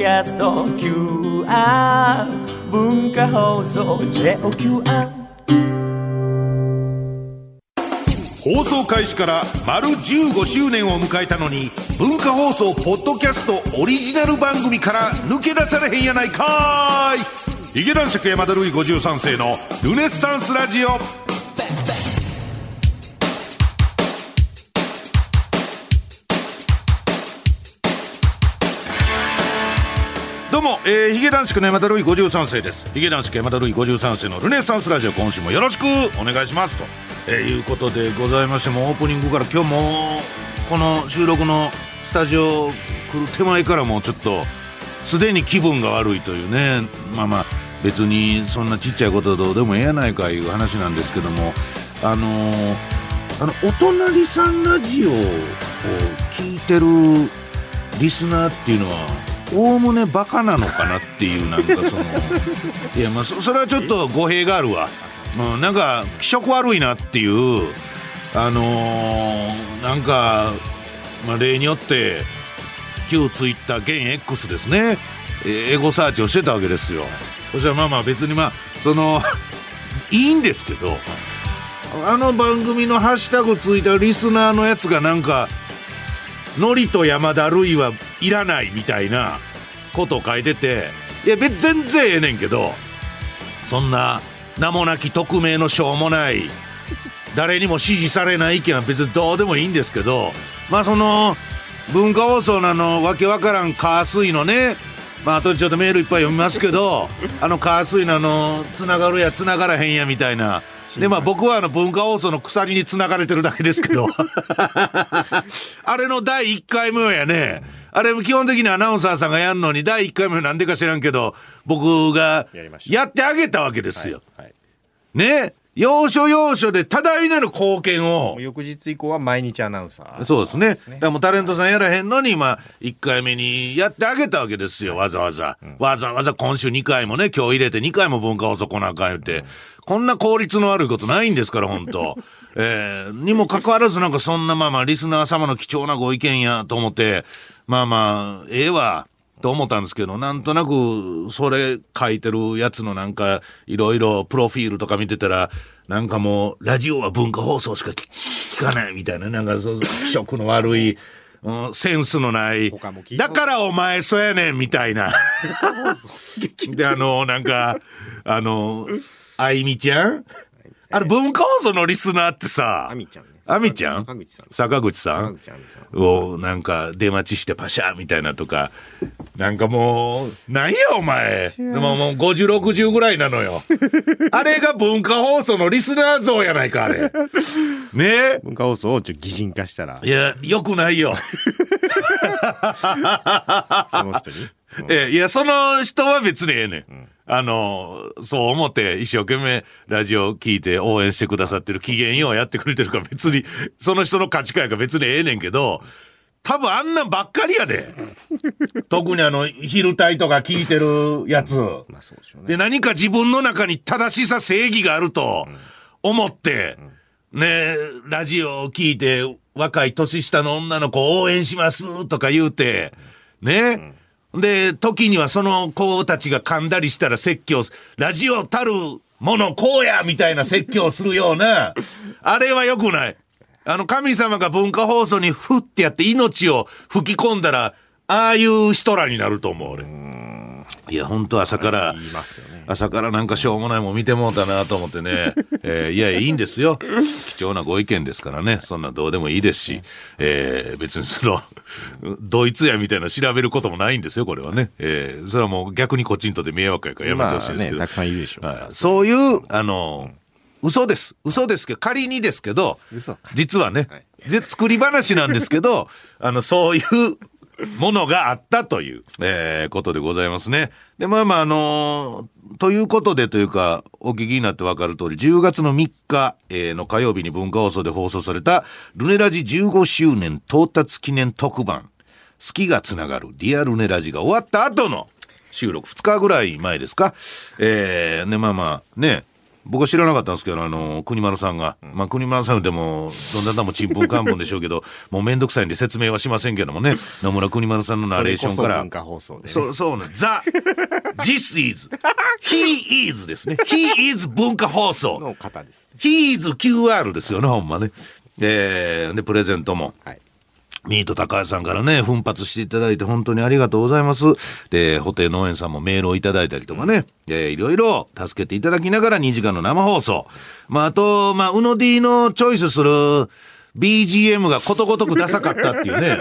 キャスト QR 文化放送 JOQR 放送開始から丸15周年を迎えたのに文化放送ポッドキャストオリジナル番組から抜け出されへんやないかい。ヒゲ男爵山田るい53世のルネッサンスラジオ。うも、えー、ヒゲ男爵の山田るい53世です。ヒゲ男爵山田るい53世のルネサンスラジオ今週もよろしくお願いしますと、えーいうことでございましてもオープニングから今日もこの収録のスタジオ来る手前からもうちょっとすでに気分が悪いというね。まあまあ別にそんなちっちゃいことどうでもええやないかいう話なんですけども。あのーあのお隣さんラジオを聞いてるリスナーっていうのはおおむねバカなのかなっていうなんかそのいやまあそれはちょっと語弊があるわ、うん、なんか気色悪いなっていうあのーなんか、まあ、例によって旧ツイッター現 X ですね。えーエゴサーチをしてたわけですよ。そしたらまあまあ別にまあその いいんですけどあの番組のハッシュタグついたリスナーのやつがなんか「ノリと山田るいはいらない」みたいなことを書いてていや別全然ええねんけどそんな名もなき匿名のしょうもない誰にも支持されない意見は別にどうでもいいんですけどまあその文化放送のあのわけわからん火水のねまあ後でちょっとメールいっぱい読みますけどあの火水のあのつながるやつながらへんやみたいな。でまあ僕はあの文化放送の鎖につながれてるだけですけど。あれの第1回目やね。あれ基本的にアナウンサーさんがやるのに第1回目なんでか知らんけど僕がやってあげたわけですよ。はいね？要所要所で多大なる貢献を。翌日以降は毎日アナウンサー。そうですね。だからもうタレントさんやらへんのに、まあ、1回目にやってあげたわけですよ、わざわざ。わざわざ今週2回もね、今日入れて2回も文化放送来なあかん言って、こんな効率の悪いことないんですから、本当えー、にもかかわらずなんかそんなまあまあ、リスナー様の貴重なご意見やと思って、まあまあ、ええわ。と思ったんですけど、なんとなく、それ書いてるやつのなんか、いろいろプロフィールとか見てたら、なんかもう、ラジオは文化放送しか聞聞かないみたいな、なんかそう、気色の悪い、うんセンスのないだからお前そうやねんみたいな。で、あの、なんか、あの、あいみちゃん？あの、文化放送のリスナーってさ、あみちゃんねあみちゃん？坂口さん。坂口さん？をなんか出待ちしてパシャーみたいなとかなんかもうなんやお前？でももう5060ぐらいなのよ。あれが文化放送のリスナー像やないかあれ。ね？え文化放送をちょっと擬人化したら。いやよくないよ。その人に？ええいやその人は別にええねん、あのそう思って一生懸命ラジオ聞いて応援してくださってる機嫌ようやってくれてるから別にその人の価値観が別にええねんけど多分あんなんばっかりやで。特にあの昼帯とか聞いてるやつ。まあそうでしょうね。で何か自分の中に正しさ正義があると思って、ねラジオを聞いて若い年下の女の子を応援しますとか言うてね、で時にはその子たちが噛んだりしたら説教すラジオたるものこうやみたいな説教するような あれはよくない。あの神様が文化放送にふってやって命を吹き込んだらああいう人らになると思う俺。いや本当朝から言いますよね朝からなんかしょうもないもん見てもうたなと思ってね、えーいやいいんですよ。貴重なご意見ですからね。そんなどうでもいいですし、えー別にその ドイツやみたいなの調べることもないんですよこれはね、えーそれはもう逆にこっちにとって迷惑やからやめてほしいですけど、まあねたくさんいるでしょう。はい、そういうあの嘘です。嘘ですけど仮にですけど実はね、はい。で作り話なんですけど あのそういうものがあったという、えーことでございますね。でまあまああのーということでというかお聞きになって分かる通り10月の3日、えーの火曜日に文化放送で放送された「ルネラジ15周年到達記念特番好きがつながるリアルネラジ」が終わった後の収録2日ぐらい前ですか？えー、ねまあまあね僕は知らなかったんですけど、あの、国丸さんが。まあ、国丸さんでも、どんなだもちんぷんかんぷんでしょうけど、もうめんどくさいんで説明はしませんけどもね、野村国丸さんのナレーションからそれこそ文。化放送でね。そう、そうね。ザ、this is, he is ですね。he is 文化放送。の方です。he is QR ですよね、ほんまね。えー、で、プレゼントも。はい。ミート高橋さんからね、奮発していただいて本当にありがとうございます。で、ホテイ農園さんもメールをいただいたりとかね、えーいろいろ助けていただきながら2時間の生放送。まあ、あと、まあ、うの D のチョイスする BGM がことごとくダサかったっていうね。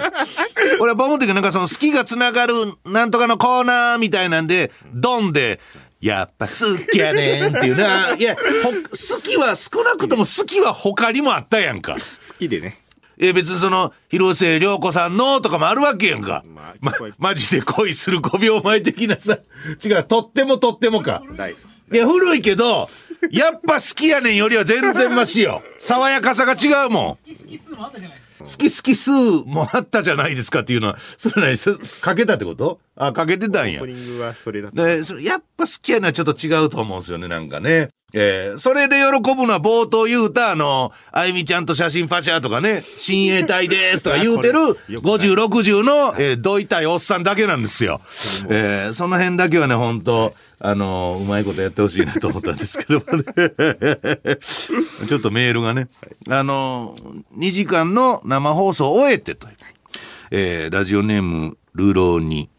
俺は僕の時なんかその好きがつながるなんとかのコーナーみたいなんで、ドンで、やっぱ好きやねんっていうな。いや、好きは少なくとも好きは他にもあったやんか。好きでね。え別にその広末涼子さんのとかもあるわけやんか。ままあ聞こえ、マジで恋する5秒前的なさ。違う、とってもとってもか。大。いや、古いけど、やっぱ好きやねんよりは全然マシよ。爽やかさが違うもん。好き好き数もあったじゃないですかっていうのは、それなにすか？けたってこと？あ、かけてたんやオープ。ニングはそれだった。でそれやっぱ好きやのはちょっと違うと思うんですよね、なんかね。えーそれで喜ぶのは冒頭言うた、あの、あゆみちゃんと写真パシャとかね、親衛隊ですとか言うてる、これよくない50、60の、えーどいたいおっさんだけなんですよ。えーその辺だけはね、本当あのうまいことやってほしいなと思ったんですけどもね。ちょっとメールがね、あの2時間の生放送を終えてとえーラジオネーム、ルーローに、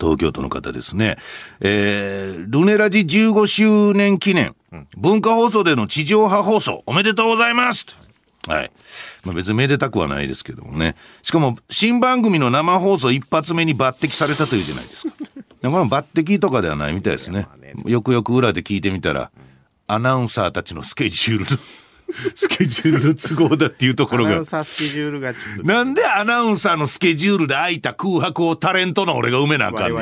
東京都の方ですね。えー、ルネラジ15周年記念、文化放送での地上波放送、おめでとうございますはい。まあ、別にめでたくはないですけどもね。しかも、新番組の生放送一発目に抜擢されたというじゃないですか。まあ抜擢とかではないみたいですね。よくよく裏で聞いてみたら、アナウンサーたちのスケジュールの、スケジュールの都合だっていうところがアナウン。サースケジュールがちょっと。なんでアナウンサーのスケジュールで空いた空白をタレントの俺が埋めなあかん。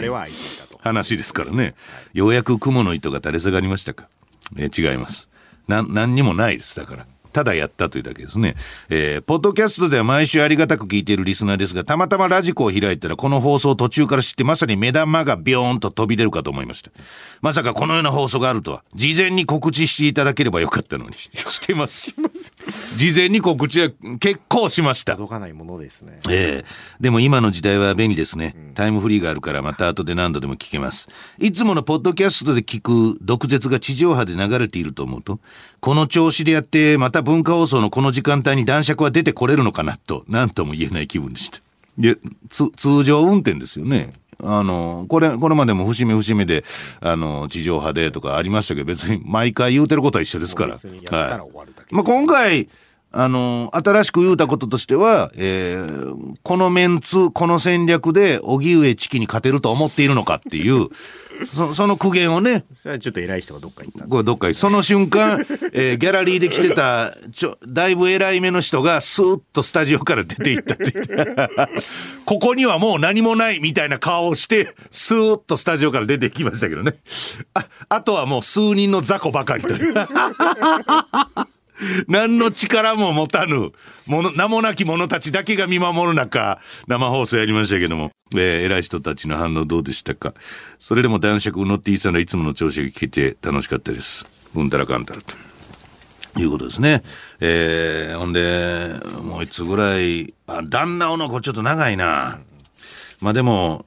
話ですからね。ようやく雲の糸が垂れ下がりましたか。えー違います。なん、何にもないです。だから。ただやったというだけですね。えーポッドキャストでは毎週ありがたく聞いているリスナーですが、たまたまラジコを開いたらこの放送を途中から知ってまさに目玉がビョーンと飛び出るかと思いました。まさかこのような放送があるとは、事前に告知していただければよかったのに。してます。事前に告知は結構しました。届かないものですね。ええでも今の時代は便利ですね。タイムフリーがあるからまた後で何度でも聞けます。いつものポッドキャストで聞く毒舌が地上波で流れていると思うと、この調子でやってまた文化放送のこの時間帯に男爵は出てこれるのかなと、何とも言えない気分でした。で、つ通常運転ですよね。あの、これ、これまでも節目節目で、あの、地上波でとかありましたけど、別に毎回言うてることは一緒ですから。別にやったら終わるだけまあ、今回、あの、新しく言うたこととしては、えーこのメンツ、この戦略で、荻上チキに勝てると思っているのかっていう、そその苦言をね、それはちょっと偉い人がどっか行ったどっかにその瞬間、えーギャラリーで来てた、ちょ、だいぶ偉い目の人が、スーッとスタジオから出て行ったって言って、ここにはもう何もないみたいな顔をして、スーッとスタジオから出て行きましたけどね。あ、あとはもう数人の雑魚ばかりという。何の力も持たぬ、もの、名もなき者たちだけが見守る中、生放送やりましたけども、えー偉い人たちの反応どうでしたか？それでも男爵うの T さんのいつもの調子が聞けて楽しかったです。うんたらかんたらと。いうことですね。えーほんで、もういつぐらい、あ、旦那の子ちょっと長いな。まあでも、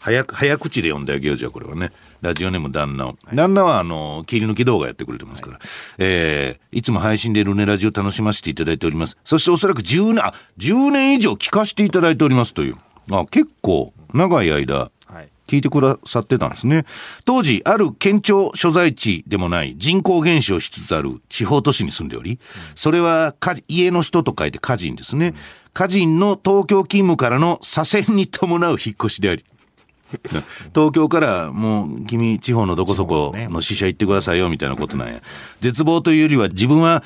早く、早口で読んであげようじゃこれはね。ラジオネーム旦那を。旦那はあの、切り抜き動画やってくれてますから。えーいつも配信でルネラジを楽しませていただいております。そしておそらく10年、あ、10年以上聞かせていただいておりますという。あ、結構長い間、はい。聞いてくださってたんですね。当時、ある県庁所在地でもない人口減少しつつある地方都市に住んでおり、それは家家の人と書いて家人ですね。家人の東京勤務からの左遷に伴う引っ越しであり、東京からもう君地方のどこそこの支社行ってくださいよみたいなことなんや。絶望というよりは自分は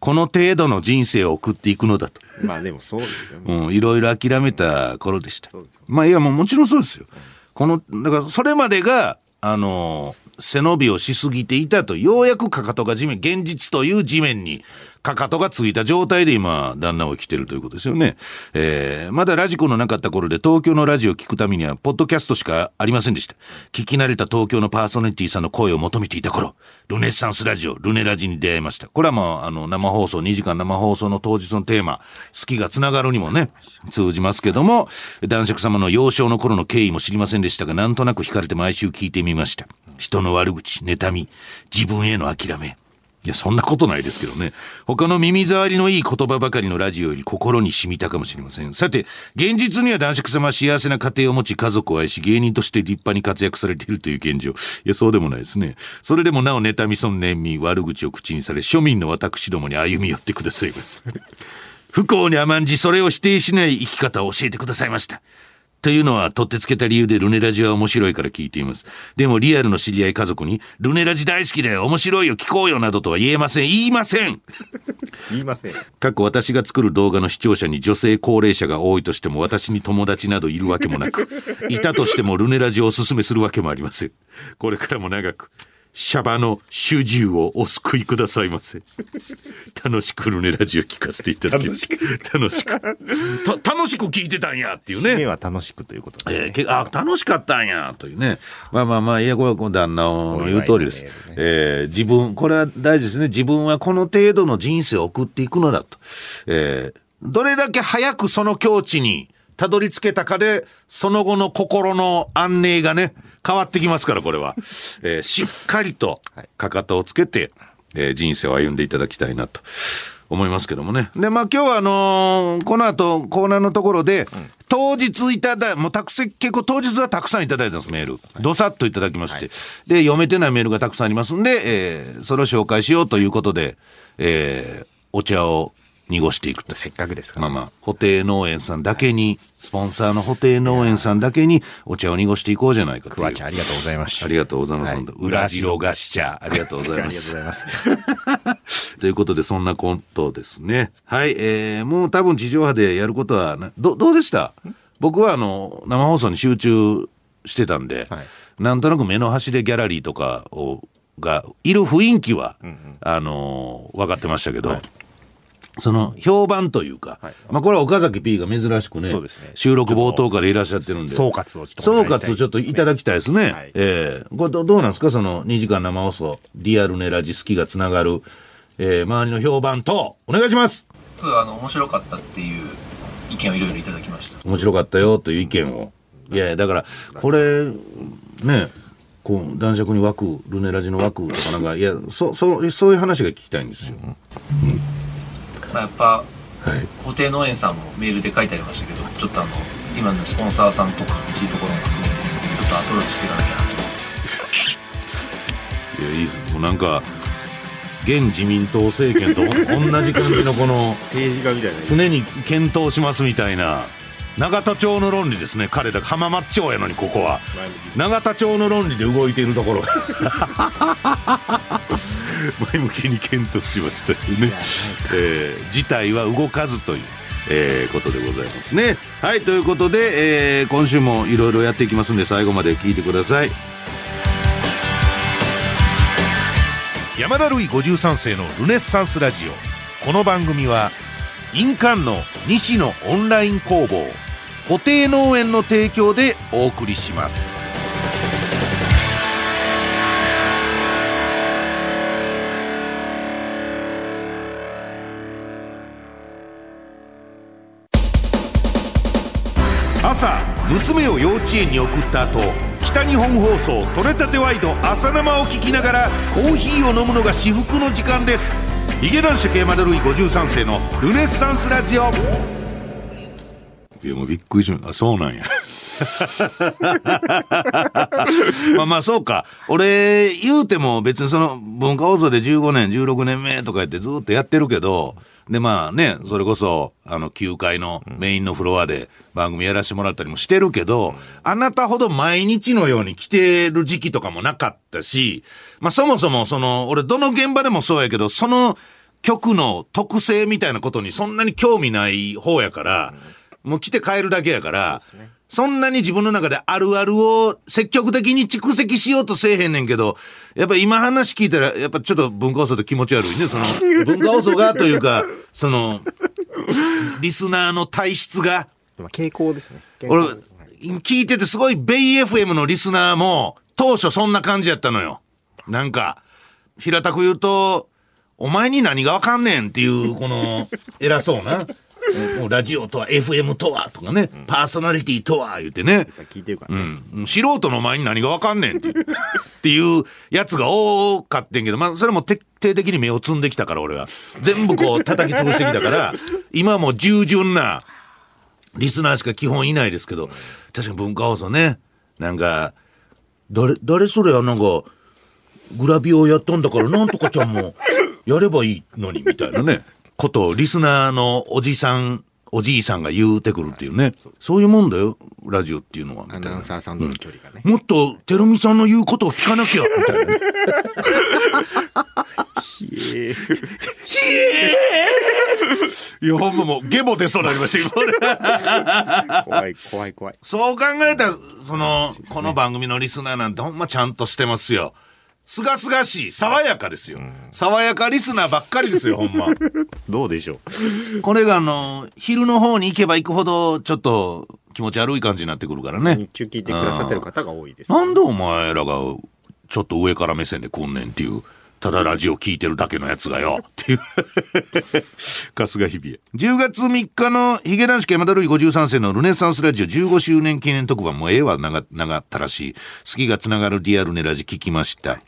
この程度の人生を送っていくのだと。まあでもそうですよね。うん、いろいろ諦めた頃でした。まあいやもうもちろんそうですよ。このだからそれまでがあの背伸びをしすぎていたとようやくかかとが地面現実という地面にかかとがついた状態で今、旦那を生きてるということですよね。えー、まだラジコのなかった頃で東京のラジオを聞くためには、ポッドキャストしかありませんでした。聞き慣れた東京のパーソナリティさんの声を求めていた頃、ルネッサンスラジオ、ルネラジに出会いました。これはもう、あの、生放送、2時間生放送の当日のテーマ、好きがつながるにもね、通じますけども、男爵様の幼少の頃の経緯も知りませんでしたが、なんとなく惹かれて毎週聞いてみました。人の悪口、妬み、自分への諦め。いや、そんなことないですけどね。他の耳障りのいい言葉ばかりのラジオより心に染みたかもしれません。さて、現実には男爵様は幸せな家庭を持ち家族を愛し芸人として立派に活躍されているという現状。いや、そうでもないですね。それでもなお妬み損念み悪口を口にされ、庶民の私どもに歩み寄ってくださいます。不幸に甘んじそれを否定しない生き方を教えてくださいました。というのは、取ってつけた理由でルネラジは面白いから聞いています。でもリアルの知り合い家族に、ルネラジ大好きだよ、面白いよ、聞こうよなどとは言えません。言いません言いません。過去私が作る動画の視聴者に女性高齢者が多いとしても私に友達などいるわけもなく、いたとしてもルネラジをおすすめするわけもありません。これからも長く、シャバの主従をお救いくださいませ。楽しくルネラジを聞かせていただきます。楽しく。た楽しく聞いてたんやっていうね。目は楽しくということで、えーけあ楽しかったんやというね、まあまあまあ、いや、これはこの旦那の言う通りです。ねえー自分、これは大事ですね、自分はこの程度の人生を送っていくのだと。えーどれだけ早くその境地にたどり着けたかで、その後の心の安寧がね、変わってきますから、これは。えーしっかりとかかとをつけて、えー人生を歩んでいただきたいなと。思いますけどもね。で、まあ今日はあのーこの後コーナーのところで、当日いただい、もうたくさん、結構当日はたくさんいただいたんです、メール。どさっといただきまして。で、読めてないメールがたくさんありますんで、えーそれを紹介しようということで、えーお茶を濁していくと。せっかくですから、まあまあ、補定農園さんだけに、スポンサーの補定農園さんだけにお茶を濁していこうじゃないかという。クワちゃんありがとうございました。ありがとうございます。はい裏白菓子茶。ありがとうございます。ありがとうございます。ということで、そんなコントですね。はい、えー、もう多分地上波でやることはな、ど、どうでした？僕はあの、生放送に集中してたんで、はいなんとなく目の端でギャラリーとかを、が、いる雰囲気は、あのー分かってましたけど、その評判というか、はい。まあこれは岡崎 P が珍しくねそうですね。収録冒頭からいらっしゃってるんで。総括をちょっと総お願いしたい括をちょっといただきたいですね。はい。ええ。これどどうなんですか？その2時間生放送、リアルネラジ好きがつながる、えー周りの評判と、お願いします。あの面白かったっていう意見をいろいろいただきました。面白かったよという意見を。いやいやだから、これ、ね、こう、男爵に枠、ルネラジの枠とかなんか、いや、そ、そう、そういう話が聞きたいんですよ。まあ、やっぱはい。固定農園さんもメールで書いてありましたけど、ちょっとあの今のスポンサーさんとか欲しいところも含めてちょっとアプローチしていかなきゃなと。いや、いいですもうなんか、現自民党政権と同じ感じのこの、政治家みたいな。常に検討しますみたいな永田町の論理ですね彼だ浜松町やのにここは永田町の論理で動いているところ前向きに検討しましたよね、えー事態は動かずという、えーことでございますね。はいということで、えー今週もいろいろやっていきますんで最後まで聞いてください。山田るい53世のルネッサンスラジオ。この番組は印鑑の西のオンライン工房固定農園の提供でお送りします朝娘を幼稚園に送った後北日本放送「取れたてワイド朝生」を聞きながらコーヒーを飲むのが至福の時間です。ヒゲ男爵山田るい53世のルネッサンスラジオ。いやもうびっくりしました。あそうなんや。まあまあそうか。俺言うても別にその文化放送で15年16年目とか言ってずっとやってるけどでまあねそれこそあの9階のメインのフロアで番組やらせてもらったりもしてるけど、あなたほど毎日のように来てる時期とかもなかったしまあそもそもその俺どの現場でもそうやけどその曲の特性みたいなことにそんなに興味ない方やから、もう来て帰るだけやから、そんなに自分の中であるあるを積極的に蓄積しようとせえへんねんけど、やっぱ今話聞いたら、やっぱちょっと文化放送って気持ち悪いね。その、文化放送がというか、その、リスナーの体質が、まあ傾向ですね。俺、聞いててすごいベイ FM のリスナーも、当初そんな感じやったのよ。なんか、平たく言うと、お前に何がわかんねんっていう、この、偉そうな。もうラジオとは FM とはとかね、パーソナリティとは言ってね、聞いてるからね。うん、素人の前に何がわかんねんっていう っていうやつが多かってんけど、まあ、それも徹底的に目を積んできたから俺は。全部こう叩き潰してきたから 今はもう従順なリスナーしか基本いないですけど確かに文化放送ねなんか誰誰それはなんかグラビアをやったんだからなんとかちゃんもやればいいのにみたいなねことをリスナーのおじさんおじいさんが言うてくるっていうねそういうもんだよラジオっていうのはアナウンサーさんとの距離がね。もっと、てるみさんの言うことを聞かなきゃ、みたいなね。いや、ほんまもう、ゲボ出そうになりました、怖い怖い怖い。そう考えたら、その、この番組のリスナーなんてほんまちゃんとしてますよ。すがすがしい、爽やかですよ。爽やかリスナーばっかりですよ、ほんま。どうでしょう。これがあの、昼の方に行けば行くほど、ちょっと気持ち悪い感じになってくるからね。日中聞いてくださってる方が多いです。なんでお前らがちょっと上から目線で来んねんっていう。ただラジオ聞いてるだけのやつがよ。っていう。春日日比谷。10月3日のヒゲ男子山田るい53世のルネサンスラジオ15周年記念特番もうええわ長長ったらしい。好きがつながるリアルネラジ聞きました。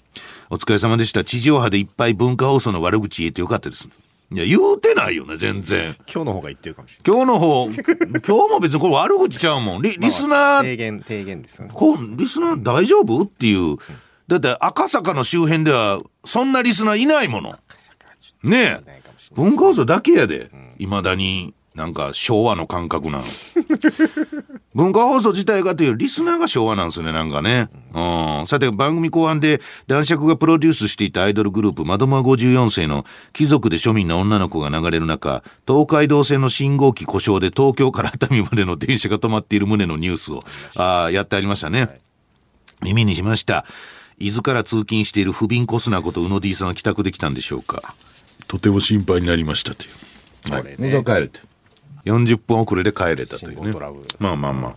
お疲れ様でした。地上波でいっぱい文化放送の悪口言えてよかったです。いや、言うてないよね、全然。今日の方が言ってるかもしれ今日の方、今日も別にこれ悪口ちゃうもん。リリスナーない。提言、提言ですよね。こうリスナー大丈夫？っていうだって赤坂の周辺ではそんなリスナーいないものね文化放送だけやでいまだになんか昭和の感覚なの 文化放送自体がというリスナーが昭和なんですよねなんかね。うん。さて番組後半で男爵がプロデュースしていたアイドルグループマドマ54世の貴族で庶民な女の子が流れる中東海道線の信号機故障で東京から熱海までの電車が止まっている旨のニュースをあーやってありましたね、耳にしました。伊豆から通勤している不憫コスナこと宇野 D さんは帰宅できたんでしょうか？とても心配になりましたという。はい。これね。もう帰れて40分遅れで帰れたというね。まあまあまあ。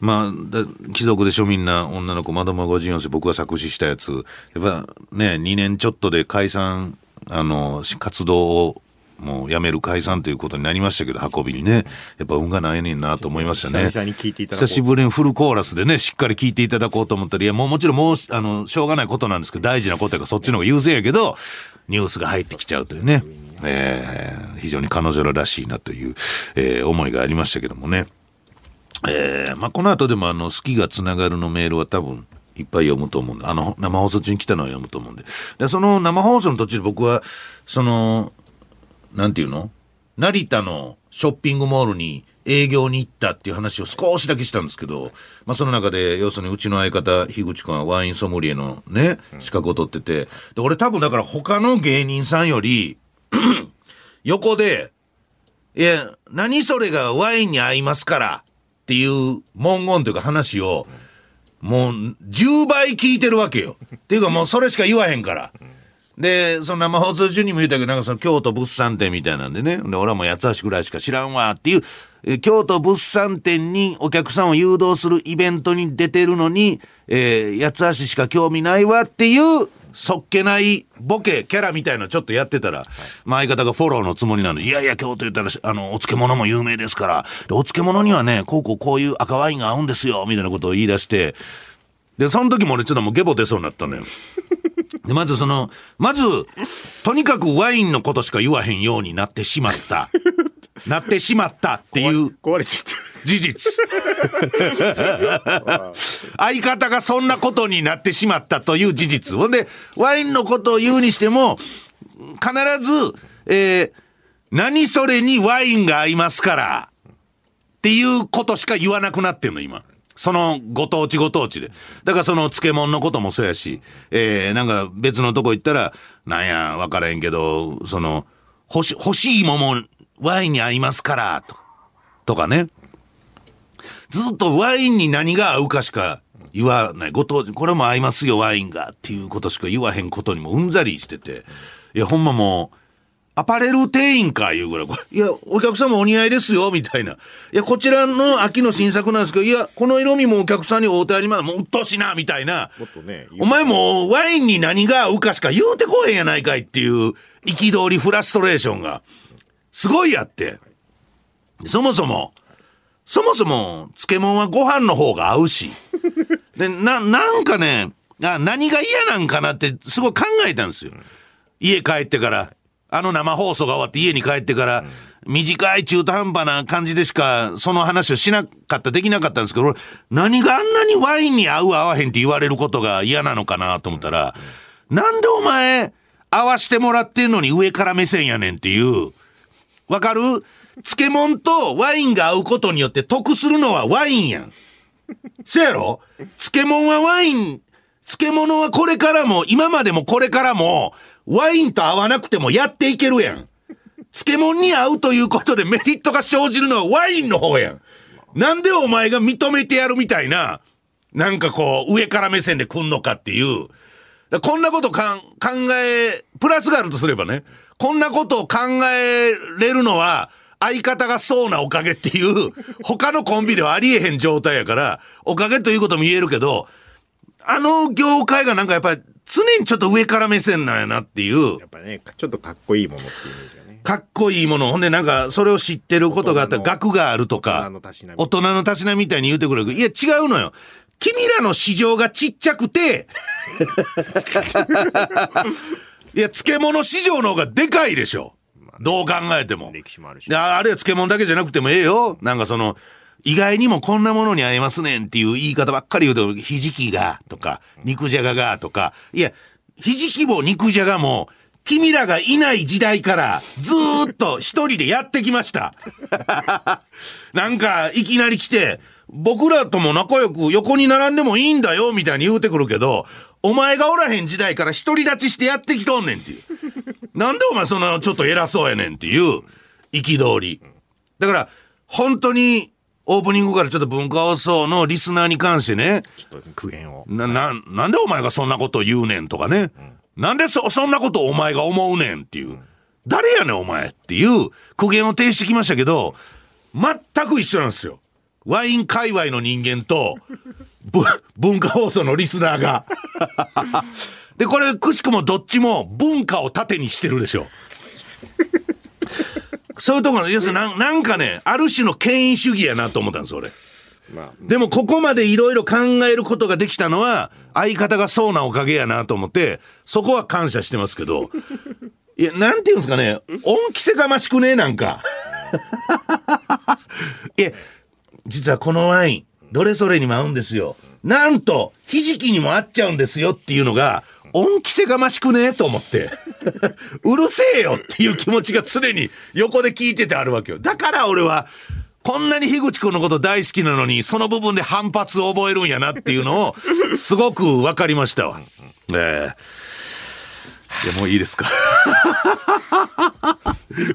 まあだ貴族で庶民な。女の子まだま54歳僕が作詞したやつ。やっぱね2年ちょっとで解散あの活動をもうやめる解散ということになりましたけど運びにね。やっぱ運がないねんなと思いましたね。久しぶりにフルコーラスでねしっかり聞いていただこうと思ったらいやもうもちろんもうあのしょうがないことなんですけど大事なことやからそっちの方が優先やけどニュースが入ってきちゃうというね、えー非常に彼女ららしいなという、えー思いがありましたけどもね。えーまあ、この後でもあの好きがつながるのメールは多分いっぱい読むと思うんであの生放送中に来たのは読むと思うんで。でその生放送の途中で僕はその何て言うの？成田のショッピングモールに営業に行ったっていう話を少しだけしたんですけど、まあ、その中で要するにうちの相方樋口君はワインソムリエのね資格を取っててで俺多分だから他の芸人さんより 横でいや、何それがワインに合いますからっていう文言というか話を、もう10倍聞いてるわけよ。っていうかもうそれしか言わへんから。で、その生放送中にも言ったけど、なんかその京都物産展みたいなんでね。で、俺はもう八つ橋ぐらいしか知らんわっていう、え京都物産展にお客さんを誘導するイベントに出てるのに、えー、八つ橋しか興味ないわっていう、そっけないボケ、キャラみたいのちょっとやってたら、まあ相方がフォローのつもりなので、いやいや、京都言ったら、あの、お漬物も有名ですから、でお漬物にはね、こうこうこういう赤ワインが合うんですよ、みたいなことを言い出して、で、その時も俺ちょっともうゲボ出そうになったのよ。で、まずその、まず、とにかくワインのことしか言わへんようになってしまった。なってしまったっていう事実。相方がそんなことになってしまったという事実。ほんで、ワインのことを言うにしても、必ず、えー何それにワインが合いますから、っていうことしか言わなくなってんの、今。そのご当地ご当地で。だからその漬物のこともそうやし、えー、なんか別のとこ行ったら、なんや、わからへんけど、その、欲し欲しいもの、ワインに合いますから、ととかね。ずっとワインに何が合うかしか言わない。ご当地、これも合いますよ、ワインが。っていうことしか言わへんことにもうんざりしてて。いや、ほんまもう、アパレル店員か、いうぐらい。これいや、お客様お似合いですよ、みたいな。いや、こちらの秋の新作なんですけど、いや、この色味もお客さんにお手あります。もううっとうしいな、みたいな。ねお前もうワインに何が合うかしか言うてこへんやないかいっていう憤り、フラストレーションが、すごいやって。そもそも、そもそも、漬物はご飯の方が合うし。で、な、なんかね、あ何が嫌なんかなってすごい考えたんですよ。家帰ってから。あの生放送が終わって家に帰ってから、短い中途半端な感じでしかその話をしなかった、できなかったんですけど、俺何があんなにワインに合う合わへんって言われることが嫌なのかなと思ったら、なんでお前、合わしてもらってんのに上から目線やねんっていう。わかる？漬物とワインが合うことによって得するのはワインやん。せやろ？漬物はワイン、漬物はこれからも、今までもこれからも、ワインと合わなくてもやっていけるやん。漬物に合うということでメリットが生じるのはワインの方やん。なんでお前が認めてやるみたいな、なんかこう、上から目線で来んのかっていう。こんなことかん考え、プラスがあるとすればね、こんなことを考えれるのは、相方がそうなおかげっていう、他のコンビではありえへん状態やから、おかげということも言えるけど、あの業界がなんかやっぱり常にちょっと上から目線なんやなっていうや、っぱねちょっとかっこいいものっていうイメージがねかっこいいもの、ほんでなんかそれを知ってることがあったら額があると大か大人のたしなみみたいに言うてくれるいや違うのよ。君らの市場がちっちゃくて、いや、漬物市場の方がでかいでしょ。どう考えても。歴史もあるしあれは漬物だけじゃなくてもええよ。なんかその、意外にもこんなものに合いますねんっていう言い方ばっかり言うと、ひじきがとか、肉じゃががとか、いや、ひじきも肉じゃがも、君らがいない時代からずーっと一人でやってきました。なんかいきなり来て、僕らとも仲良く横に並んでもいいんだよみたいに言うてくるけど、お前がおらへん時代から独り立ちしてやってきとんねんっていう。なんでお前そんなちょっと偉そうやねんっていう憤り。だから、本当にオープニングからちょっと文化放送のリスナーに関してね、ちょっと苦言をな、な、なんでお前がそんなこと言うねんとかね。なんでそ、そんなことお前が思うねんっていう。誰やねんお前っていう苦言を呈してきましたけど、全く一緒なんですよ。ワイン界隈の人間と、ぶ文化放送のリスナーが。で、これ、くしくもどっちも文化を盾にしてるでしょ。そういうところ、要するになんなんかね、ある種の権威主義やなと思ったんです、俺。まあ。でもここまでいろいろ考えることができたのは相方がそうなおかげやなと思ってそこは感謝してますけど。いやなんていうんですかね恩着せがましくねなんか。いや実はこのワインどれそれにも合うんですよ。なんとひじきにも合っちゃうんですよっていうのが恩着せがましくねと思って うるせえよっていう気持ちが常に横で聞いててあるわけよだから俺はこんなに樋口くんのこと大好きなのに、その部分で反発を覚えるんやなっていうのを、すごく分かりましたわ。ええいや、もういいですか。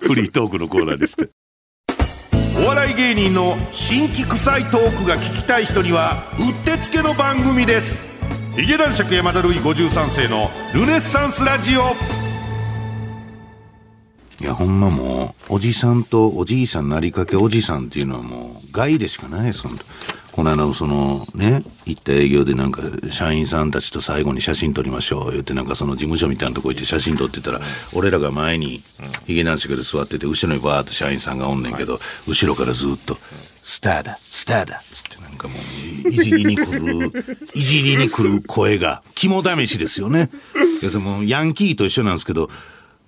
フリートークのコーナーでした。お笑い芸人の新規臭いトークが聞きたい人には、うってつけの番組です。ヒゲ男爵山田るい53世のルネッサンスラジオ。いや、ほんまもう、おじさんとおじいさんなりかけおじさんっていうのはもう、害でしかないです、ほんと。この間、その、ね、行った営業でなんか、社員さんたちと最後に写真撮りましょう、言って、なんかその事務所みたいなとこ行って写真撮ってたら、俺らが前に、ヒゲ男爵で座ってて、後ろにバーっと社員さんがおんねんけど、後ろからずっと、スターだ、スターだ、つってなんかもう、いじりに来る、いじりに来る声が、肝試しですよね。いやそのヤンキーと一緒なんですけど、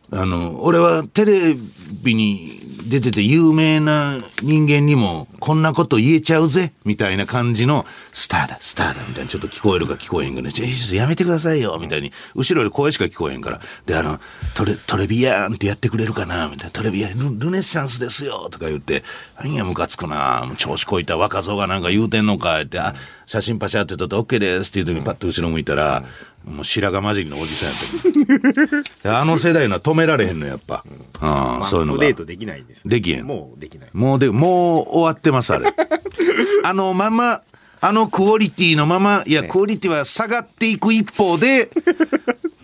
あの、俺はテレビに出てて有名な人間にもこんなこと言えちゃうぜみたいな感じのスターだ、スターだみたいな。ちょっと聞こえるか聞こえへんかね。ちょ、ちょっとやめてくださいよ。みたいに、後ろで声しか聞こえへんから。で、あの、トレ、トレビアンってやってくれるかな。みたいな。トレビアン、ルネッサンスですよ。とか言って、何やムカつくな。もう調子こいた若造がなんか言うてんのか。って、あ、写真パシャって撮って OK です。っていう時にパッと後ろ向いたら、もう白髪混じりのおじさんやった。あの世代のは止められへんのやっぱ。ああ、そういうのがデー。トできないんですねできへんもうできないもうで、もう終わってます、あれ。あのままあのクオリティのままいやクオリティは下がっていく一方で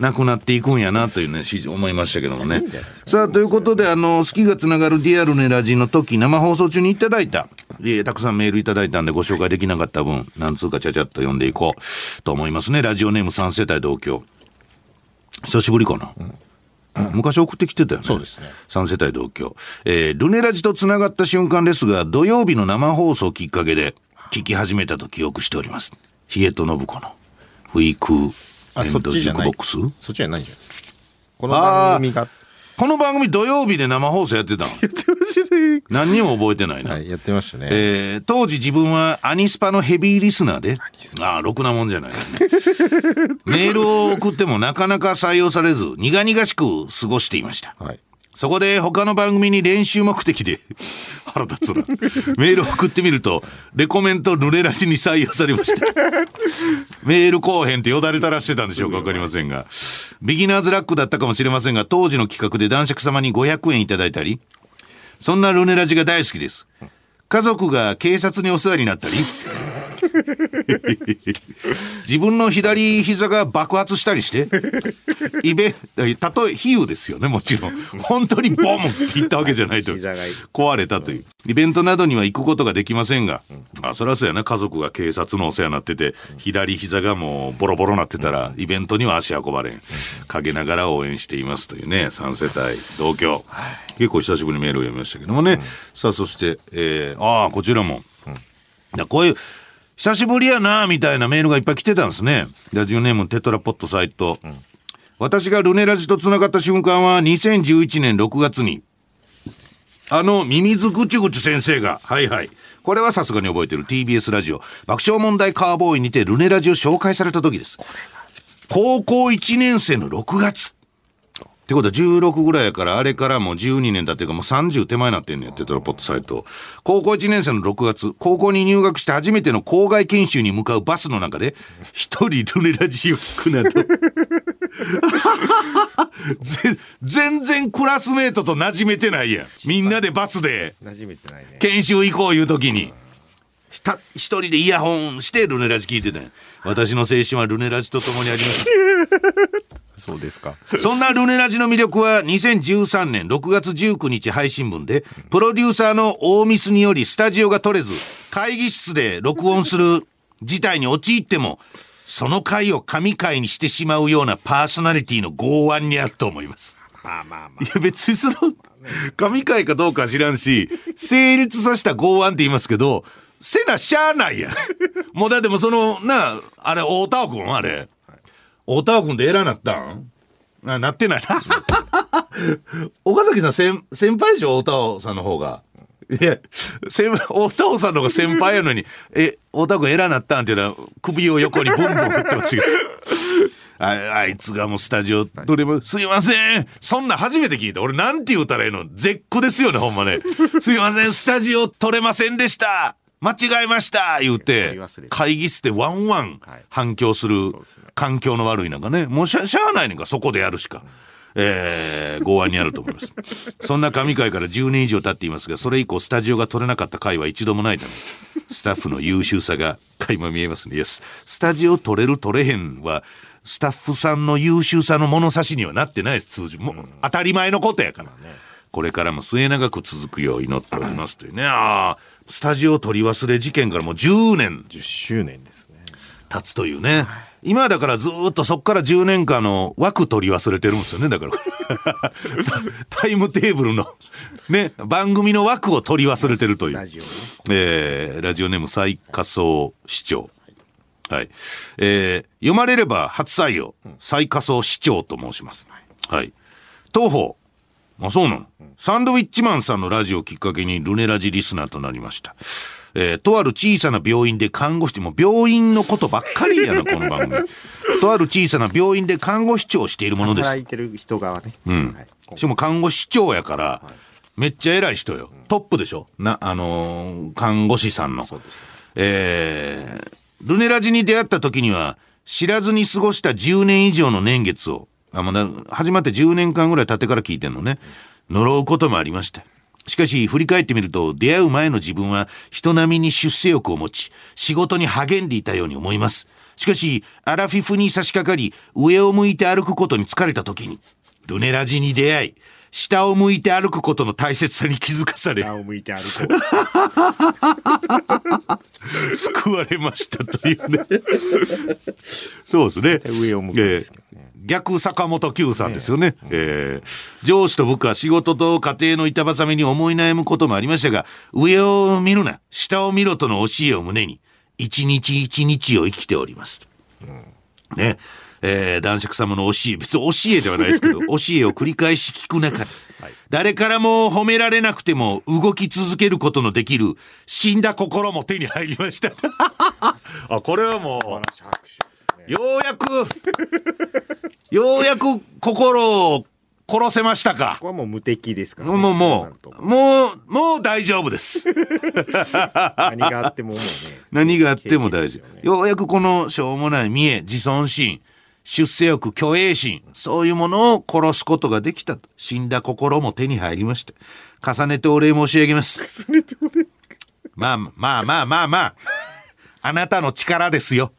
なくなっていくんやなというねし思いましたけどもねさあということであの好きがつながるリアルネラジの時生放送中にいただいた、えーたくさんメールいただいたんでご紹介できなかった分何通かちゃちゃっと読んでいこうと思いますねラジオネーム3世帯同居久しぶりかな、昔送ってきてたよね。そうですね。3世帯同居。えールネラジと繋がった瞬間ですが、土曜日の生放送きっかけで聞き始めたと記憶しております。ヒゲと信子のウィークあそっちじゃない。そっちじゃないんじゃん。この番組が。この番組土曜日で生放送やってたの？やってましたね。何にも覚えてないな。はいやってましたね。えー当時自分はアニスパのヘビーリスナーで、ああ、ろくなもんじゃない、ね。メールを送ってもなかなか採用されず、苦々しく過ごしていました。はいそこで他の番組に練習目的で 腹立つな。メールを送ってみると、レコメント濡れらしに採用されました。メール後編ってよだれ垂らしてたんでしょうかわかりませんが。ビギナーズラックだったかもしれませんが、当時の企画で男爵様に500円いただいたり、そんなルネラジが大好きです。家族が警察にお世話になったり、自分の左膝が爆発したりして、イベ、たとえ比喩ですよね、もちろん。本当にボンって言ったわけじゃないと。壊れたという。イベントなどには行くことができませんが、あ、そりゃそうやな、家族が警察のお世話になってて、左膝がもうボロボロなってたら、イベントには足運ばれん。陰ながら応援していますというね、3世帯同居。結構久しぶりにメールを読みましたけどもね。さあ、そして、えー、ああ、こちらも。いやこういう、久しぶりやな、みたいなメールがいっぱい来てたんですね。ラジオネームテトラポットサイト。私がルネラジと繋がった瞬間は2011年6月に、あの、ミミズぐちゅぐちゅ先生が、はいはい。これはさすがに覚えてる TBS ラジオ、爆笑問題カーボーイにてルネラジを紹介された時です。高校1年生の6月。ってことは16ぐらいやから、あれからもう12年だっていうかもう30手前になってんねん、テトラポットサイト。高校1年生の6月、高校に入学して初めての校外研修に向かうバスの中で、一人ルネラジを聞くなと。ぜ全然クラスメートと馴染めてないやん。みんなでバスで馴染めてないね研修行こういう時に。した一人でイヤホンしてルネラジ聞いてたんや私の青春はルネラジと共にあります。そうですかそんなルネラジの魅力は2013年6月19日配信分で、プロデューサーの大ミスによりスタジオが取れず、会議室で録音する事態に陥っても、その回を神回にしてしまうようなパーソナリティの剛腕にあると思います。まあまあまいや別にその、神回かどうかは知らんし、成立させた剛腕って言いますけど、せなしゃあないやん。もうだってもうその、なあ、あれ、大田尾くんあれ。大田尾くんで偉なったん？あなってないな。岡崎さん先先輩でしょ大田尾さんの方が。いや、先大田尾さんの方が先輩やのに、え、大田尾くん偉なったんっていうのは首を横にブンブン振ってましたけど。ああいつがもうスタジオどれも、すいません。そんな初めて聞いた。俺なんて言うたらええの？絶句ですよね、ほんまね。すいません、スタジオ取れませんでした。間違えました言うて会議室でワンワンはい反響する環境の悪いなんかね、もうしゃしゃあないねんか、そこでやるしか。えー、剛腕にあると思います。そんな神回から10年以上経っていますが、それ以降スタジオが取れなかった回は一度もないため、スタッフの優秀さが垣間見えますね。いやススタジオ取れる取れへんは、スタッフさんの優秀さの物差しにはなってないです、通常。もう当たり前のことやから。これからも末永く続くよう祈っておりますというね。ああ、スタジオ取り忘れ事件からもう10年10周年ですね経つというね。今だからずーっとそっから10年間の枠取り忘れてるんですよね。だから。タイムテーブルの、ね、番組の枠を取り忘れてるという。えーラジオネーム最下層市長。はい。えー読まれれば初採用、最下層市長と申します。はい。東方。あ、そうなの、サンドウィッチマンさんのラジオをきっかけにルネラジリスナーとなりました。えーとある小さな病院で看護師、もう病院のことばっかりやな、この番組。とある小さな病院で看護師長をしているものです働。いてる人側ねうんはいしかも看護師長やから、めっちゃ偉い人よ。トップでしょ？な、あのー看護師さんの。えールネラジに出会った時には、知らずに過ごした10年以上の年月を、あ、まだ、始まって10年間ぐらい経ってから聞いてんのね。呪うこともありました。しかし振り返ってみると出会う前の自分は人並みに出世欲を持ち仕事に励んでいたように思います。しかしアラフィフに差し掛かり上を向いて歩くことに疲れた時にルネラジに出会い下を向いて歩くことの大切さに気づかされ下を向いて歩こ 救われましたというね。そうですね。う上を向くんですけどね、逆坂本九さんですよね、えー上司と部下仕事と家庭の板挟みに思い悩むこともありましたが上を見るな。下を見ろとの教えを胸に一日一日を生きております、ね。えー男爵様の教え別に教えではないですけど 教えを繰り返し聞く中で、誰からも褒められなくても動き続けることのできる死んだ心も手に入りました。あこれはもうようやく、ようやく心を殺せましたかこ。こはもう無敵ですから、ね、もうもそうもう、もう大丈夫です。何があってももうね 何があっても大丈平気ですよね夫。ようやくこのしょうもない見栄、自尊心、出世欲、虚栄心、そういうものを殺すことができたと。死んだ心も手に入りました。重ねてお礼申し上げます。まあまあまあまあまあ、あなたの力ですよ。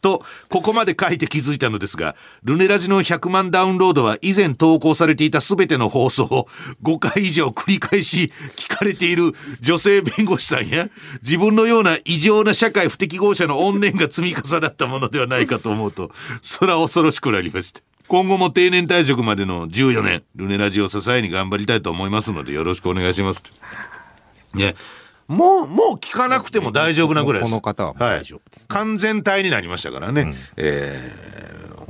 と、ここまで書いて気づいたのですが、ルネラジの100万ダウンロードは以前投稿されていた全ての放送を5回以上繰り返し聞かれている女性弁護士さんや、自分のような異常な社会不適合者の怨念が積み重なったものではないかと思うと、そら恐ろしくなりました。今後も定年退職までの14年、ルネラジを支えに頑張りたいと思いますので、よろしくお願いします。ね、もう、もう聞かなくても大丈夫なぐらいです。この方は大丈夫です、完全体になりましたからね、えー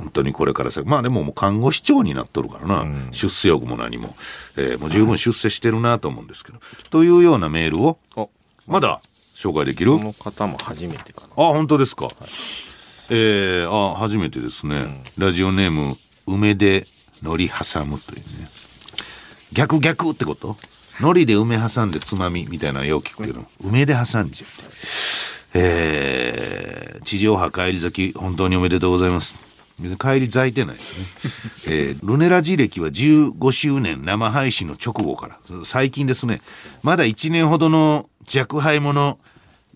本当にこれからさまあでももう看護師長になっとるからな、出世欲も何も、えーもう十分出世してるなと思うんですけど、というようなメールをあまだ紹介できる、この方も初めてかな。あ本当ですか、えーあ初めてですね、ラジオネーム梅で海苔挟むというね。逆逆ってこと？海苔で梅挟んでつまみみたいなのよく聞くけど、梅で挟んじゃってえー地上波帰り咲き本当におめでとうございます。帰り咲いてないですね、えールネラジ歴は15周年生配信の直後から最近ですね。まだ1年ほどの若輩者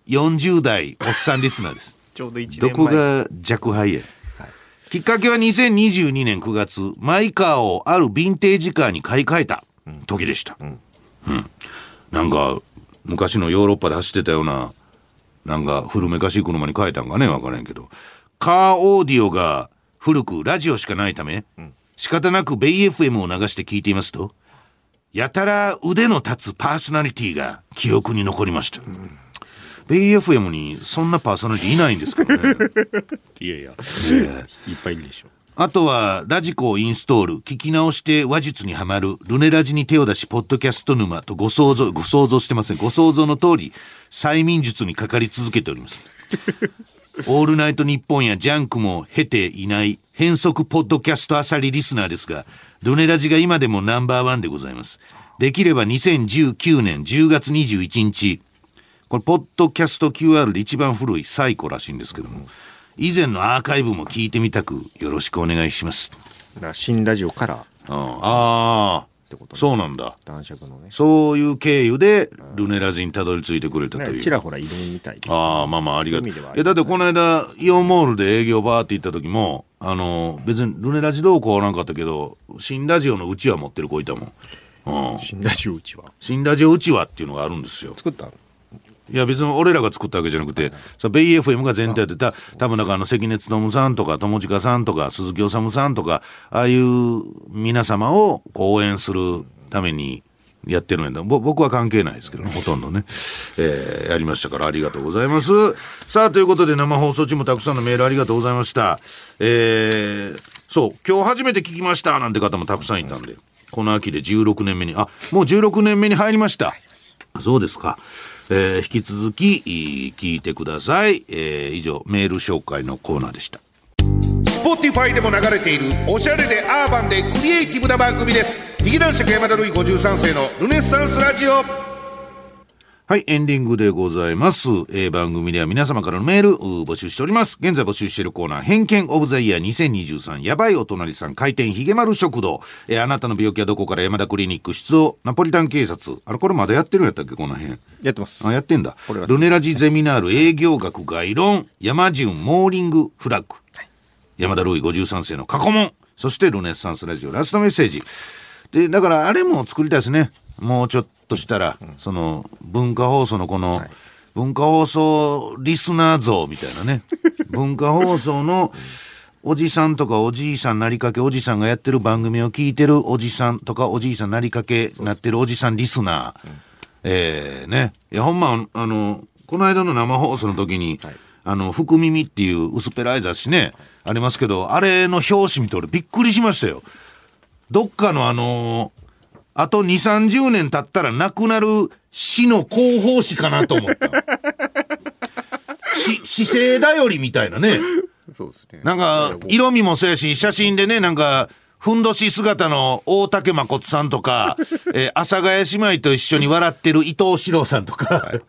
40代おっさんリスナーです。ちょうど1年ど前こが若輩や、きっかけは2022年9月マイカーをあるヴィンテージカーに買い替えた時でした、うんなんか昔のヨーロッパで走ってたようななんか古めかしい車に変えたんかね分からんけど。カーオーディオが古くラジオしかないため、仕方なくベイ FM を流して聞いていますとやたら腕の立つパーソナリティが記憶に残りました、ベイ FM にそんなパーソナリティいないんですからね。いやいや。いっぱいいるでしょあとはラジコをインストール聞き直して話術にはまるルネラジに手を出しポッドキャスト沼とご想像ご想像してません。ご想像の通り催眠術にかかり続けております。オールナイトニッポンやジャンクも経ていない変則ポッドキャストあさりリスナーですがルネラジが今でもナンバーワンでございます。できれば2019年10月21日これポッドキャスト QR で一番古い最古らしいんですけども。以前のアーカイブも聞いてみたくよろしくお願いします。新ラジオから。うんあ。あてことね。そうなんだ。男爵のね。そういう経由でルネラジにたどり着いてくれたという。ねちらほらいるみたいですああまあまあありがとうだってこの間イオンモールで営業バーって行った時もあの別にルネラジどうこうはなかったけど新ラジオのうちわ持ってる子いたもん、うん、新ラジオうちは？新ラジオうちわっていうのがあるんですよ。作ったの？いや別に俺らが作ったわけじゃなくて、さベイ FM が全体でた多分なんかあの関根勤さんとか友近さんとか鈴木治さんとかああいう皆様を応援するためにやってるんだ。ぼ僕は関係ないですけどね ほとんどね、えーやりましたからありがとうございます。さあということで生放送中もたくさんのメールありがとうございました。えーそう今日初めて聞きましたなんて方もたくさんいたんでこの秋で16年目にあもう16年目に入りました。そうですか。えー引き続き聞いてください、えー以上メール紹介のコーナーでした。Spotify でも流れているおしゃれでアーバンでクリエイティブな番組です。劇団四山田るい53世のルネッサンスラジオ。はい、エンディングでございます。えー番組では皆様からのメール募集しております。現在募集しているコーナー、偏見オブザイヤー2023やばいお隣さん開店ひげ丸食堂、えーあなたの病気はどこから山田クリニック出動、ナポリタン警察。あれ、これまだやってるんやったっけこの辺。やってますあ、やってんだこれは。ルネラジゼミナール営業学概論、山順モーリングフラッグ。山田ルイ53世の過去問。そしてルネッサンスラジオラストメッセージ。で、だからあれも作りたいですね。もうちょっとしたら、その文化放送のこの、文化放送リスナー像みたいなね。文化放送のおじさんとかおじいさんなりかけおじさんがやってる番組を聞いてるおじさんとかおじいさんなりかけなってるおじさんリスナー。えーね。いや、ほんま、あの、この間の生放送の時に、あの、福耳っていう薄っぺらい雑誌ね、ありますけど、あれの表紙見て俺びっくりしましたよ。どっかのあのあと2、30年経ったらなくなる死の広報誌かなと思った。し、姿勢だよりみたいなね。そうですねなんか、色味もそうやし、写真でね、なんか、ふんどし姿の大竹誠さんとか、えー阿佐ヶ谷姉妹と一緒に笑ってる伊藤四郎さんとか、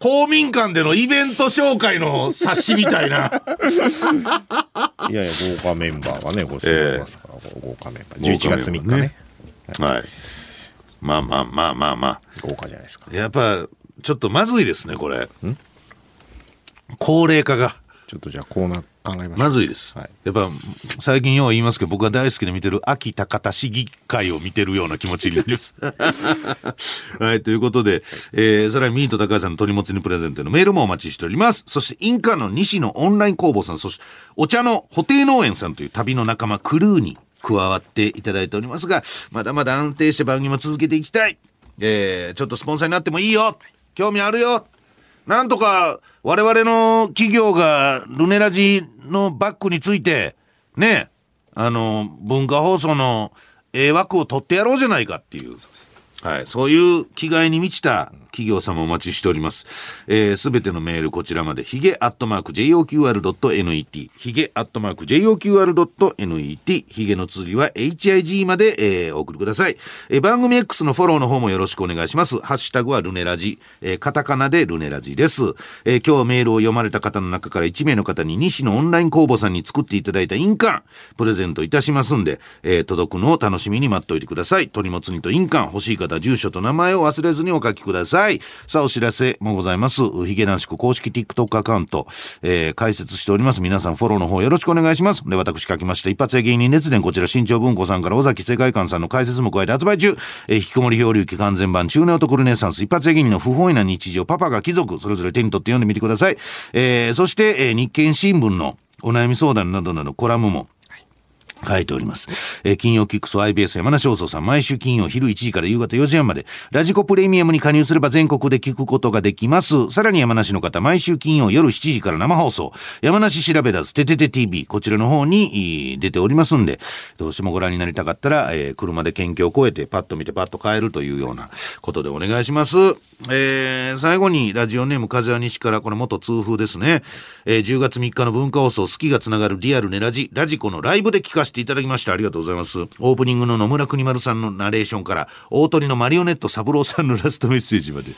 公民館でのイベント紹介の冊子みたいな。いやいや豪華メンバーがねご出演ますから、豪華メンバー11月3日ねはい。まあまあまあまあまあ。豪華じゃないですかやっぱ、ちょっとまずいですね、これ。高齢化が。ちょっとじゃあコーナー考えままずいです。はいやっぱ、最近よう言いますけど、僕が大好きで見てる秋高田市議会を見てるような気持ちになります。はい、ということで、えー、さらにミート高橋さんの鳥もつにプレゼントのメールもお待ちしております。そして、インカの西のオンライン工房さん、そして、お茶の布袋農園さんという旅の仲間、クルーに加わっていただいておりますが、まだまだ安定して番組も続けていきたい。えー、ちょっとスポンサーになってもいいよ。興味あるよ。なんとか我々の企業がルネラジのバックについてねあの文化放送のええ枠を取ってやろうじゃないかっていう。はい、そういう気概に満ちた企業様お待ちしております。えー、すべてのメールこちらまで、ヒゲアットマーク JOQR.net、ヒゲアットマーク JOQR.net、ヒゲの通りは HIG まで、えーお送りください、えー番組 X のフォローの方もよろしくお願いします。ハッシュタグはルネラジ、えーカタカナでルネラジです。えー今日メールを読まれた方の中から1名の方に西のオンライン工房さんに作っていただいた印鑑、プレゼントいたしますんで、えー届くのを楽しみに待っておいてください。鳥もつにと印鑑、欲しい方、住所と名前を忘れずにお書きください。さあ、お知らせもございます。ヒゲ男子公式 TikTok アカウント、えー開設しております。皆さんフォローの方よろしくお願いします。で、私書きました。一発屋芸人熱伝、こちら新潮文庫さんから尾崎世界観さんの解説も加えて発売中。えー引きこもり漂流記完全版、中年男ルネサンス、一発屋芸人の不本意な日常、パパが貴族、それぞれ手に取って読んでみてください。えーそして、えー日経新聞のお悩み相談などなどコラムも書いております。えー金曜キックス IBS 山梨放送さん、毎週金曜昼1時から夕方4時半まで、ラジコプレミアムに加入すれば全国で聞くことができます。さらに山梨の方、毎週金曜夜7時から生放送、山梨調べ出す、ててて TV、こちらの方に出ておりますんで、どうしてもご覧になりたかったら、えー車で県境を越えて、パッと見てパッと帰るというようなことでお願いします。えー最後に、ラジオネーム風は西から、これ元通風ですね。えー10月3日の文化放送、好きがつながるリアルネラジ、ラジコのライブで聞かせていただきました。ありがとうございます。オープニングの野村国丸さんのナレーションから、大鳥のマリオネット三郎さんのラストメッセージまで。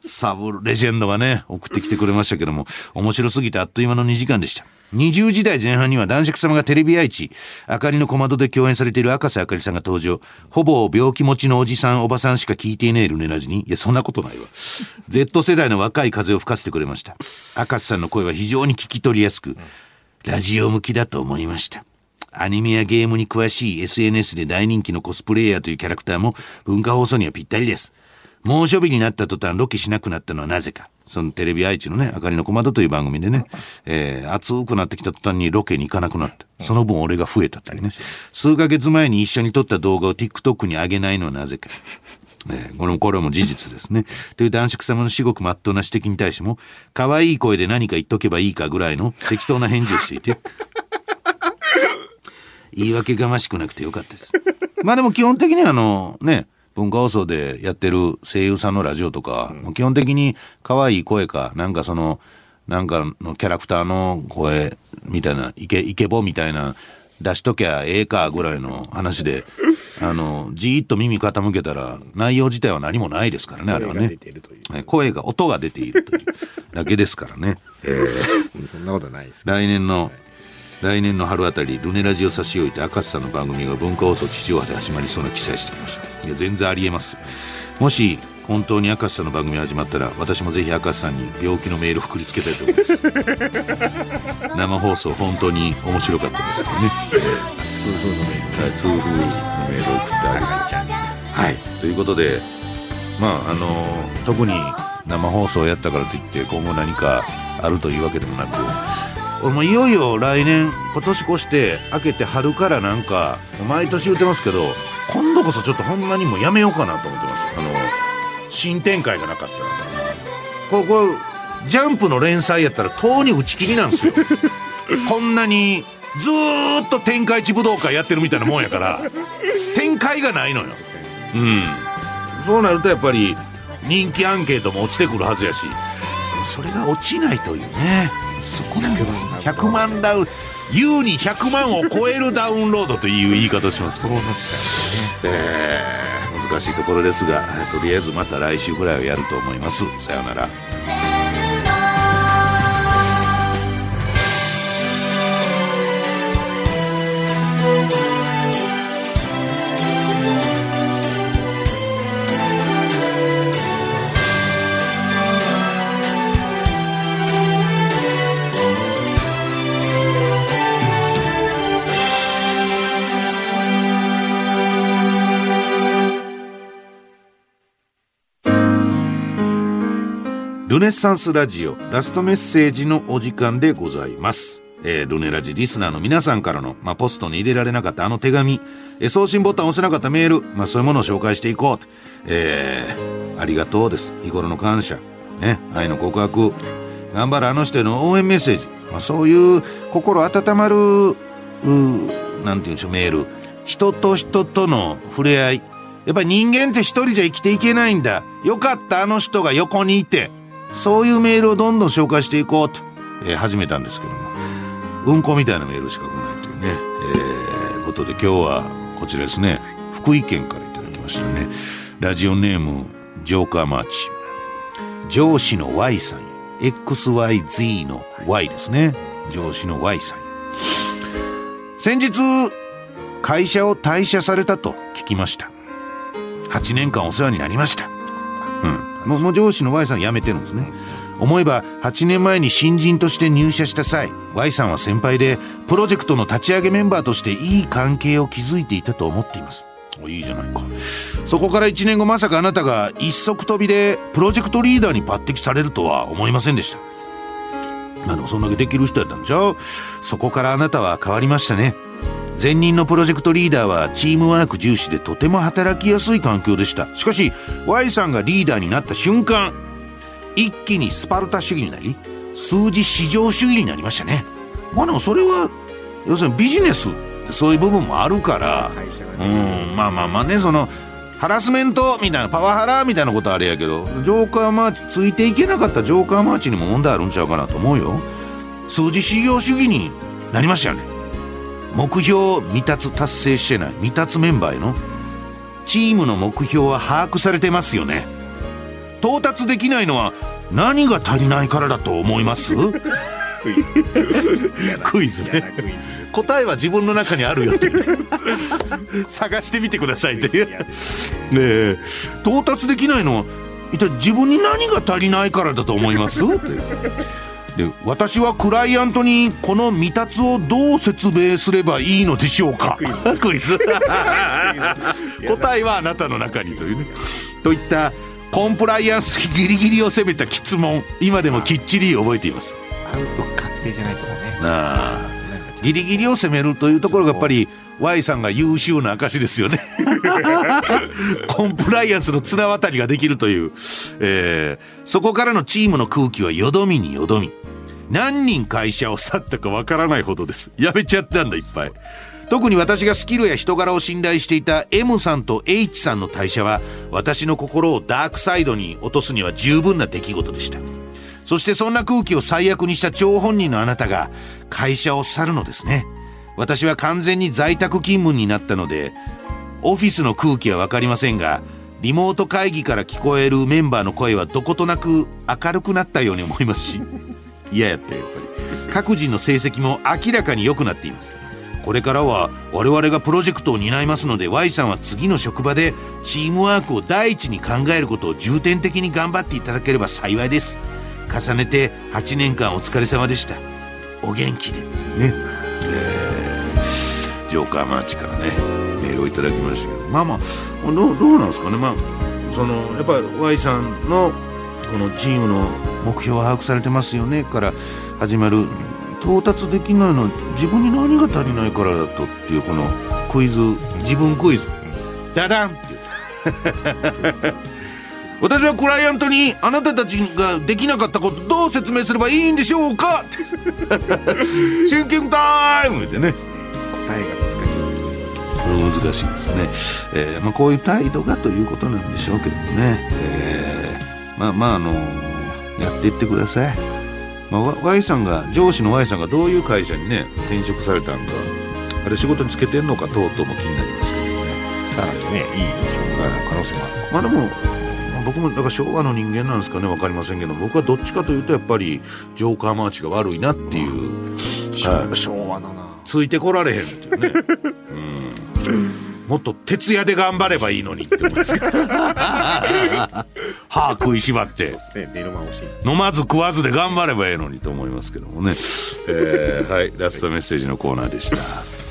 サブレジェンドがね、送ってきてくれましたけども、面白すぎてあっという間の2時間でした。20時代前半には男爵様がテレビ愛知、明かりの小窓で共演されている赤瀬あかりさんが登場。ほぼ病気持ちのおじさん、おばさんしか聞いていねえルネラジに。いや、そんなことないわ。Z 世代の若い風を吹かせてくれました。赤瀬さんの声は非常に聞き取りやすく、ラジオ向きだと思いました。アニメやゲームに詳しい SNS で大人気のコスプレイヤーというキャラクターも文化放送にはぴったりです。猛暑日になった途端ロケしなくなったのはなぜか。そのテレビ愛知のね、あかりの小窓という番組でね、えー、暑くなってきた途端にロケに行かなくなった。その分俺が増えたってね。数ヶ月前に一緒に撮った動画を TikTok に上げないのはなぜか。えーこれも、これも事実ですね。という男爵様の至極真っ当な指摘に対しても、可愛い声で何か言っとけばいいかぐらいの適当な返事をしていて、言い訳がましくなくてよかったです。まあでも基本的にはあのね、文化放送でやってる声優さんのラジオとか、もう基本的に可愛い声か、なんかその、なんかのキャラクターの声みたいな、イケ、イケボみたいな、出しときゃええかぐらいの話で あのじーっと耳傾けたら内容自体は何もないですからねあれはね。声が音が出ているというだけですからね、えーそんなことないです来年の来年の春あたりルネラジを差し置いて明石さんの番組が文化放送地上波で始まりそうな記載してきました。いや全然ありえます。もし本当に明石さんの番組が始まったら私もぜひ明石さんに病気のメールを送りつけたいと思います。生放送本当に面白かったですよね痛風のメールはい痛風のメールを送ってあげ高い。ちゃんにはい、ということで、まああの特に生放送やったからといって今後何かあるというわけでもなく俺もういよいよ来年今年越して明けて春からなんか毎年言ってますけど今度こそちょっとほんまにもうやめようかなと思ってます。あの新展開がなかったら。これこれジャンプの連載やったらとうに打ち切りなんですよ。こんなにずーっと天下一武道会やってるみたいなもんやから展開がないのよ。うん、そうなるとやっぱり人気アンケートも落ちてくるはずやしそれが落ちないというねそこなんです100万ダウン。優に100万を超えるダウンロードという言い方をしますね、えー難しいところですがとりあえずまた来週ぐらいはやると思います。さようならルネッサンスラジオラストメッセージのお時間でございます。えールネラジリスナーの皆さんからの、まあ、ポストに入れられなかったあの手紙、えー送信ボタン押せなかったメール、まあ、そういうものを紹介していこうと。えーありがとうです。日頃の感謝。ね、愛の告白。頑張るあの人への応援メッセージ。まあ、そういう心温まる、うなんていうんでしょう、メール。人と人との触れ合い。やっぱり人間って一人じゃ生きていけないんだ。よかった、あの人が横にいて。そういうメールをどんどん紹介していこうと、えー始めたんですけども、うんこみたいなメールしか来ないというね、えーことで今日はこちらですね、福井県からいただきましたね。ラジオネーム、ジョーカーマーチ。上司の Y さん。XYZ の Y ですね。上司の Y さん。先日、会社を退社されたと聞きました。8年間お世話になりました。うん。もうも上司の Y さん辞めてるんですね。思えば8年前に新人として入社した際 Y さんは先輩でプロジェクトの立ち上げメンバーとしていい関係を築いていたと思っています。おいいじゃないか。そこから1年後まさかあなたが一足飛びでプロジェクトリーダーに抜擢されるとは思いませんでした。まあでもそんだけできる人やったんじゃうそこからあなたは変わりましたね。前任のプロジェクトリーダーはチームワーク重視でとても働きやすい環境でした。しかし Y さんがリーダーになった瞬間一気にスパルタ主義になり数字至上主義になりましたね。まあでもそれは要するにビジネスってそういう部分もあるから会社がうねん。まあまあまあねそのハラスメントみたいなパワハラみたいなことはあれやけどジョーカーマーチついていけなかったジョーカーマーチにも問題あるんちゃうかなと思うよ。数字至上主義になりましたよね目標未達達成してない未達メンバーへのチームの目標は把握されてますよね。到達できないのは何が足りないからだと思います？クイズ。クイズね。答えは自分の中にあるよって探してみてくださいっていう。ねえ。到達できないのは一体自分に何が足りないからだと思います？ってで私はクライアントにこの未達をどう説明すればいいのでしょうか？クイズ。答えはあなたの中にというね。といったコンプライアンスギリギリを攻めた質問。今でもきっちり覚えています。アウト確定じゃないとこね。なあ。ギリギリを攻めるというところがやっぱり Y さんが優秀な証ですよね。コンプライアンスの綱渡りができるという、えーそこからのチームの空気はよどみによどみ。何人会社を去ったかわからないほどです。やめちゃったんだ、いっぱい。特に私がスキルや人柄を信頼していた M さんと H さんの退社は私の心をダークサイドに落とすには十分な出来事でした。そしてそんな空気を最悪にした張本人のあなたが会社を去るのですね。私は完全に在宅勤務になったのでオフィスの空気は分かりませんがリモート会議から聞こえるメンバーの声はどことなく明るくなったように思いますし嫌やったよやっぱり。各人の成績も明らかに良くなっています。これからは我々がプロジェクトを担いますので Y さんは次の職場でチームワークを第一に考えることを重点的に頑張っていただければ幸いです。重ねて8年間お疲れ様でした。お元気でね。えージョーカーマーチからねメールをいただきましたけど。まあまあどうどうなんですかね。まあそのやっぱり Y さんのこのチームの目標を把握されてますよね。から始まる到達できないのは自分に何が足りないからだとっていうこのクイズ自分クイズ。ダダンって。いう私はクライアントにあなたたちができなかったことどう説明すればいいんでしょうか？シンキングタイムってね。答えが難しいです。ねこれ難しいですね、えーまあ、こういう態度がということなんでしょうけどもね、えーまあまああのやっていってください、まあ、Y さんが上司の Y さんがどういう会社にね転職されたんかあれ仕事につけてんのか等々も気になりますけどね。さらにねいい職場の可能性もある。まあでも、まあ僕もだから昭和の人間なんですかね分かりませんけど僕はどっちかというとやっぱりジョーカーマーチが悪いなっていう、はい昭和だな。ついてこられへんっていうね、うん、もっと徹夜で頑張ればいいのにって思いますけど歯食いしばって。飲まず食わずで頑張ればいいのにと思いますけどもね、えーはい。ラストメッセージのコーナーでした。